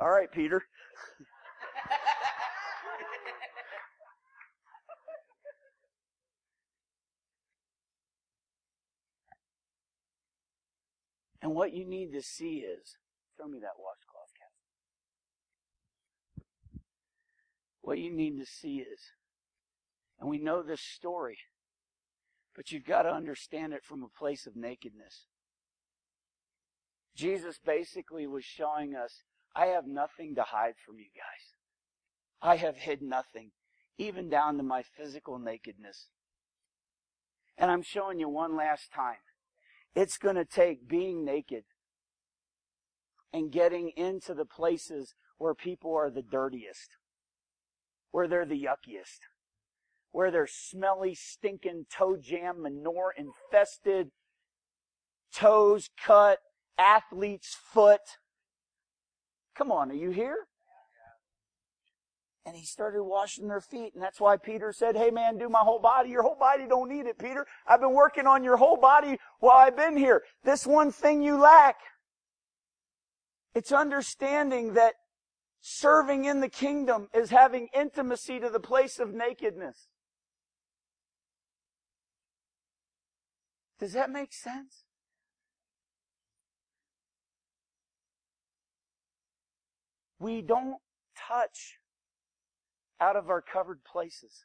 All right, Peter. And what you need to see is, throw me that washcloth, Kathy. What you need to see is, and we know this story, but you've got to understand it from a place of nakedness. Jesus basically was showing us, I have nothing to hide from you guys. I have hid nothing, even down to my physical nakedness. And I'm showing you one last time. It's going to take being naked and getting into the places where people are the dirtiest, where they're the yuckiest, where they're smelly, stinking, toe jam, manure infested, toes cut, athlete's foot. Come on, are you here? And he started washing their feet. And that's why Peter said, Hey man, do my whole body. Your whole body don't need it, Peter. I've been working on your whole body while I've been here. This one thing you lack. It's understanding that serving in the kingdom is having intimacy to the place of nakedness. Does that make sense? We don't touch out of our covered places.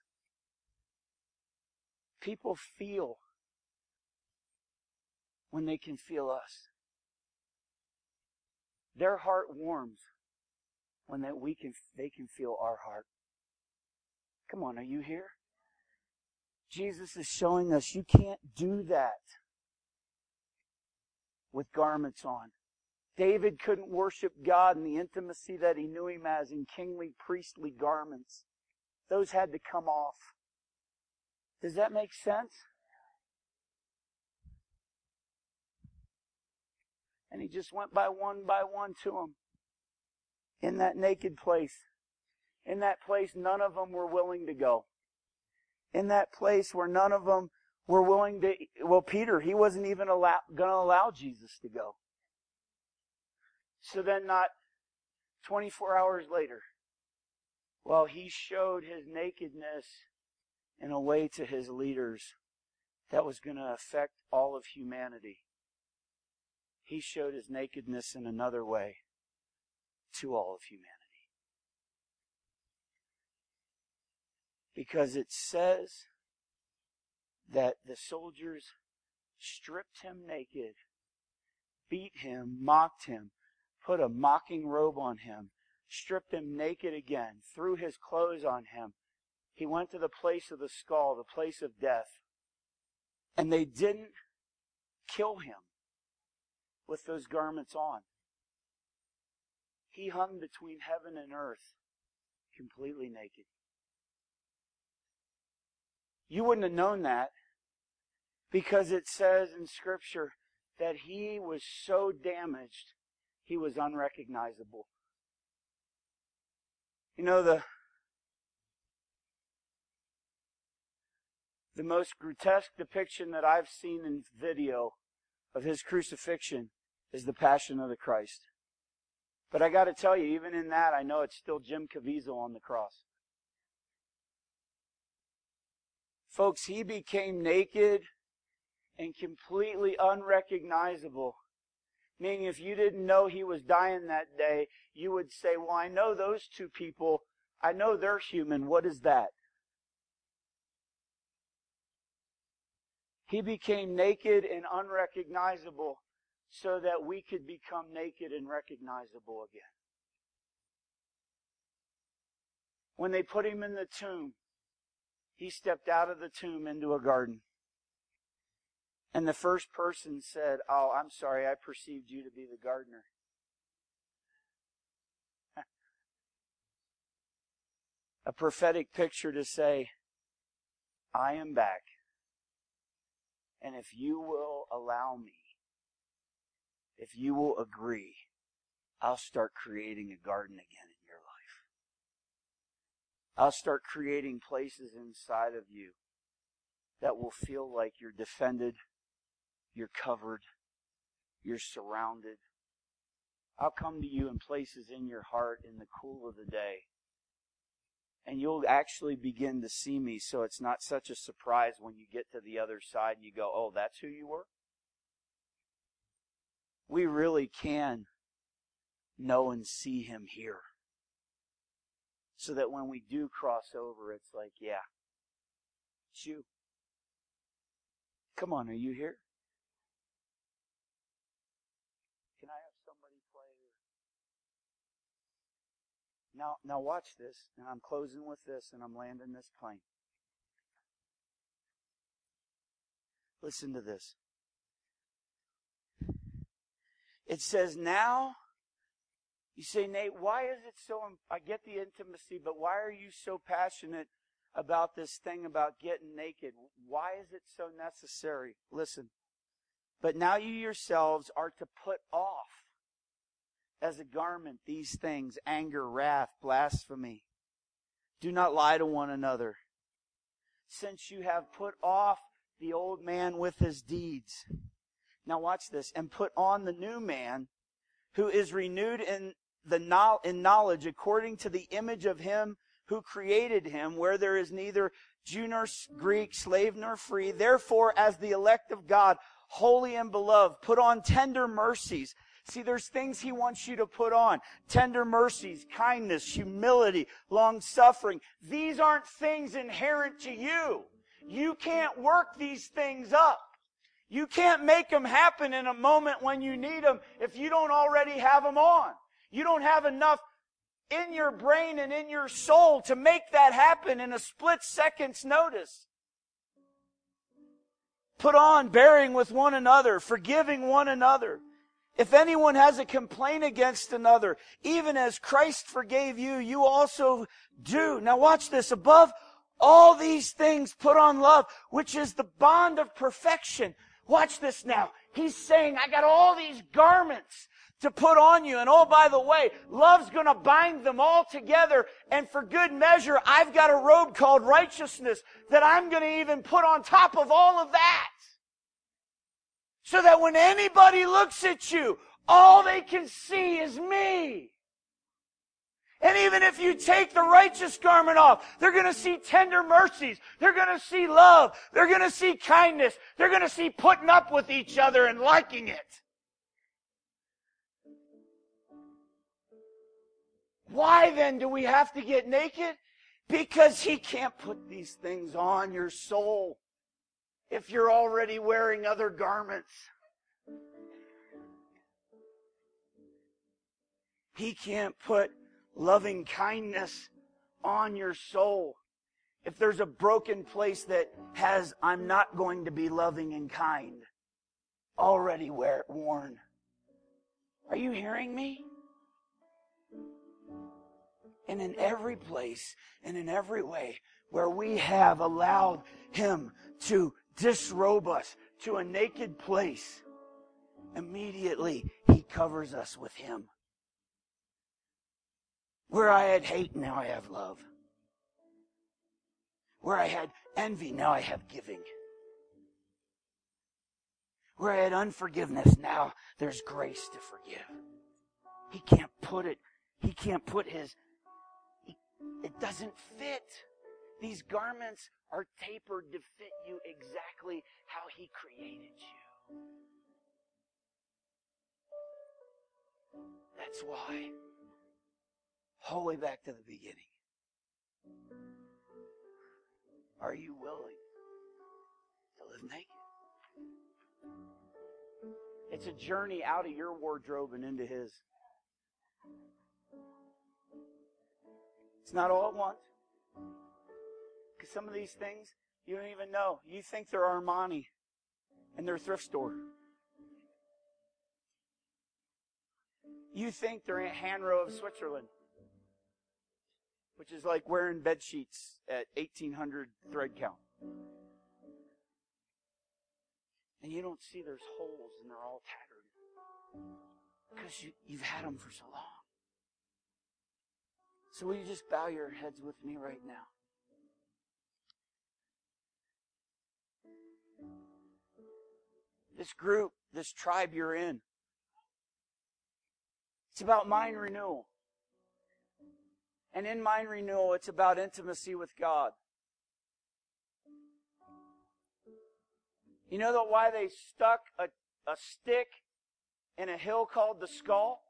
People feel when they can feel us. Their heart warms when that we can they can feel our heart. Come on, are you here? Jesus is showing us you can't do that with garments on. David couldn't worship God in the intimacy that he knew him as in kingly priestly garments. Those had to come off. Does that make sense? And he just went by one by one to him in that naked place. In that place, none of them were willing to go. In that place where none of them were willing to, well, Peter, he wasn't even to allow Jesus to go. So then, not 24 hours later, while he showed his nakedness in a way to his leaders that was going to affect all of humanity, he showed his nakedness in another way to all of humanity. Because it says that the soldiers stripped him naked, beat him, mocked him, put a mocking robe on him, stripped him naked again, threw his clothes on him. He went to the place of the skull, the place of death. And they didn't kill him with those garments on. He hung between heaven and earth completely naked. You wouldn't have known that because it says in Scripture that he was so damaged, he was unrecognizable. You know, the, the most grotesque depiction that I've seen in video of his crucifixion is the Passion of the Christ. But I got to tell you, even in that, I know it's still Jim Caviezel on the cross. Folks, he became naked and completely unrecognizable. Meaning, if you didn't know he was dying that day, you would say, Well, I know those two people. I know they're human. What is that? He became naked and unrecognizable so that we could become naked and recognizable again. When they put him in the tomb, he stepped out of the tomb into a garden. And the first person said, Oh, I'm sorry, I perceived you to be the gardener. a prophetic picture to say, I am back. And if you will allow me, if you will agree, I'll start creating a garden again in your life. I'll start creating places inside of you that will feel like you're defended, you're covered, you're surrounded. I'll come to you in places in your heart in the cool of the day. And you'll actually begin to see me so it's not such a surprise when you get to the other side and you go, oh, that's who you were? we really can know and see Him here. So that when we do cross over, it's like, yeah, it's you. Come on, are you here? Can I have somebody play? Now, now watch this, and I'm closing with this, and I'm landing this plane. Listen to this. It says, now, you say, Nate, why is it so, I get the intimacy, but why are you so passionate about this thing about getting naked? Why is it so necessary? Listen. But now you yourselves are to put off as a garment these things anger, wrath, blasphemy. Do not lie to one another. Since you have put off the old man with his deeds now watch this. And put on the new man who is renewed in the in knowledge according to the image of him who created him, where there is neither Jew nor Greek, slave nor free. Therefore, as the elect of God, holy and beloved, put on tender mercies. See, there's things he wants you to put on. Tender mercies, kindness, humility, long suffering. These aren't things inherent to you. You can't work these things up. You can't make them happen in a moment when you need them if you don't already have them on. You don't have enough in your brain and in your soul to make that happen in a split second's notice. Put on bearing with one another, forgiving one another. If anyone has a complaint against another, even as Christ forgave you, you also do. Now watch this. Above all these things, put on love, which is the bond of perfection. Watch this now. He's saying, I got all these garments to put on you. And oh, by the way, love's going to bind them all together. And for good measure, I've got a robe called righteousness that I'm going to even put on top of all of that. So that when anybody looks at you, all they can see is me. And even if you take the righteous garment off, they're going to see tender mercies. They're going to see love. They're going to see kindness. They're going to see putting up with each other and liking it. Why then do we have to get naked? Because he can't put these things on your soul if you're already wearing other garments. He can't put loving kindness on your soul. If there's a broken place that has, I'm not going to be loving and kind, already wear, worn. Are you hearing me? and in every place and in every way where we have allowed Him to disrobe us to a naked place, immediately He covers us with Him. Where I had hate, now I have love. Where I had envy, now I have giving. Where I had unforgiveness, now there's grace to forgive. He can't put it, he can't put his, it doesn't fit. These garments are tapered to fit you exactly how he created you. That's why. The way back to the beginning. Are you willing to live naked? It's a journey out of your wardrobe and into His. It's not all at once. Because some of these things you don't even know. You think they're Armani and they're a thrift store. You think they're in Hanro of Switzerland which is like wearing bed sheets at 1800 thread count. And you don't see there's holes and they're all tattered because you, you've had them for so long. So will you just bow your heads with me right now? This group, this tribe you're in, it's about mind renewal. And in mind renewal, it's about intimacy with God. You know that why they stuck a, a stick in a hill called the skull?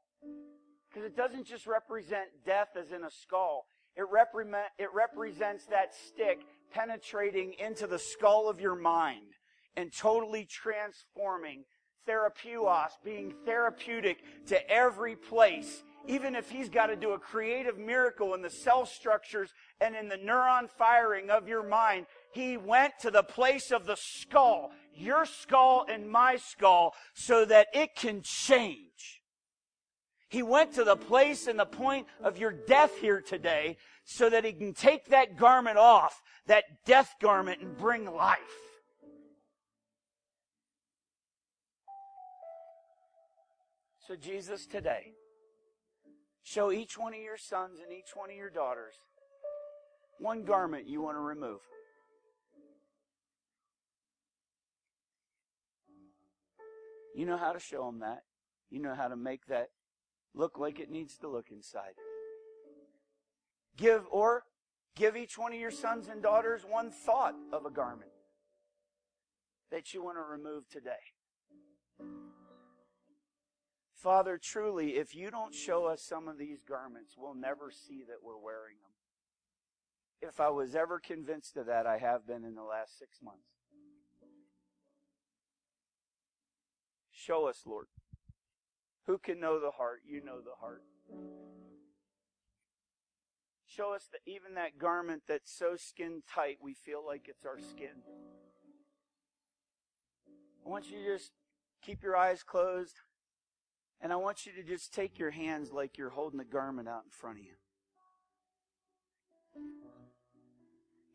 Because it doesn't just represent death as in a skull. It, represent, it represents that stick penetrating into the skull of your mind and totally transforming therapeuos, being therapeutic to every place even if he's got to do a creative miracle in the cell structures and in the neuron firing of your mind, he went to the place of the skull, your skull and my skull, so that it can change. He went to the place and the point of your death here today so that he can take that garment off, that death garment, and bring life. Jesus, today, Show each one of your sons and each one of your daughters one garment you want to remove. You know how to show them that. You know how to make that look like it needs to look inside. Give or give each one of your sons and daughters one thought of a garment that you want to remove today. Father, truly, if you don't show us some of these garments, we'll never see that we're wearing them. If I was ever convinced of that, I have been in the last six months. Show us, Lord. Who can know the heart? You know the heart. Show us that even that garment that's so skin tight, we feel like it's our skin. I want you to just keep your eyes closed. And I want you to just take your hands like you're holding the garment out in front of you.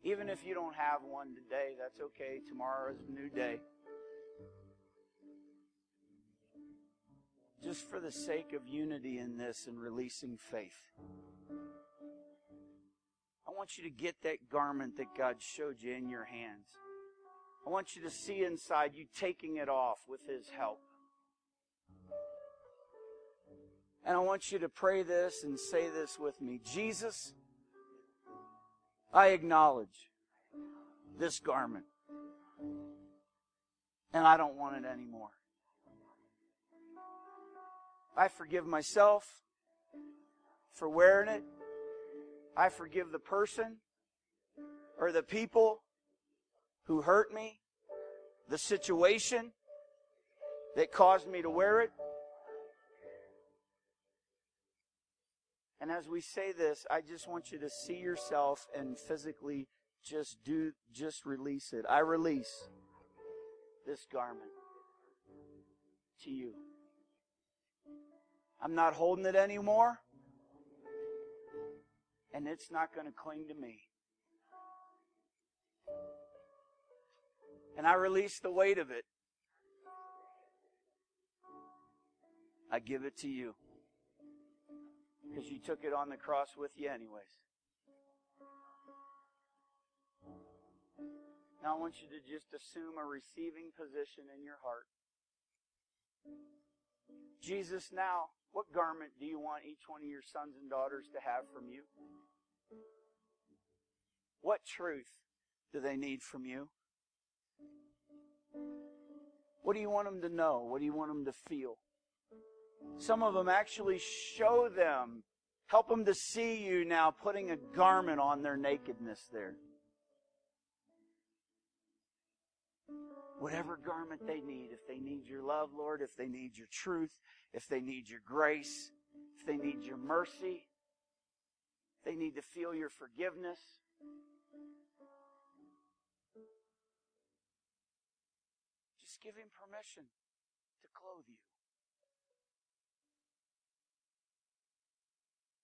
Even if you don't have one today, that's okay. Tomorrow is a new day. Just for the sake of unity in this and releasing faith. I want you to get that garment that God showed you in your hands. I want you to see inside you taking it off with His help. And I want you to pray this and say this with me. Jesus, I acknowledge this garment. And I don't want it anymore. I forgive myself for wearing it. I forgive the person or the people who hurt me, the situation that caused me to wear it. And as we say this, I just want you to see yourself and physically just do, just release it. I release this garment to you. I'm not holding it anymore. and it's not going to cling to me. And I release the weight of it. I give it to you. Because you took it on the cross with you, anyways. Now I want you to just assume a receiving position in your heart. Jesus, now, what garment do you want each one of your sons and daughters to have from you? What truth do they need from you? What do you want them to know? What do you want them to feel? Some of them actually show them, help them to see you now putting a garment on their nakedness there. Whatever garment they need, if they need your love, Lord, if they need your truth, if they need your grace, if they need your mercy, if they need to feel your forgiveness. Just give him permission to clothe you.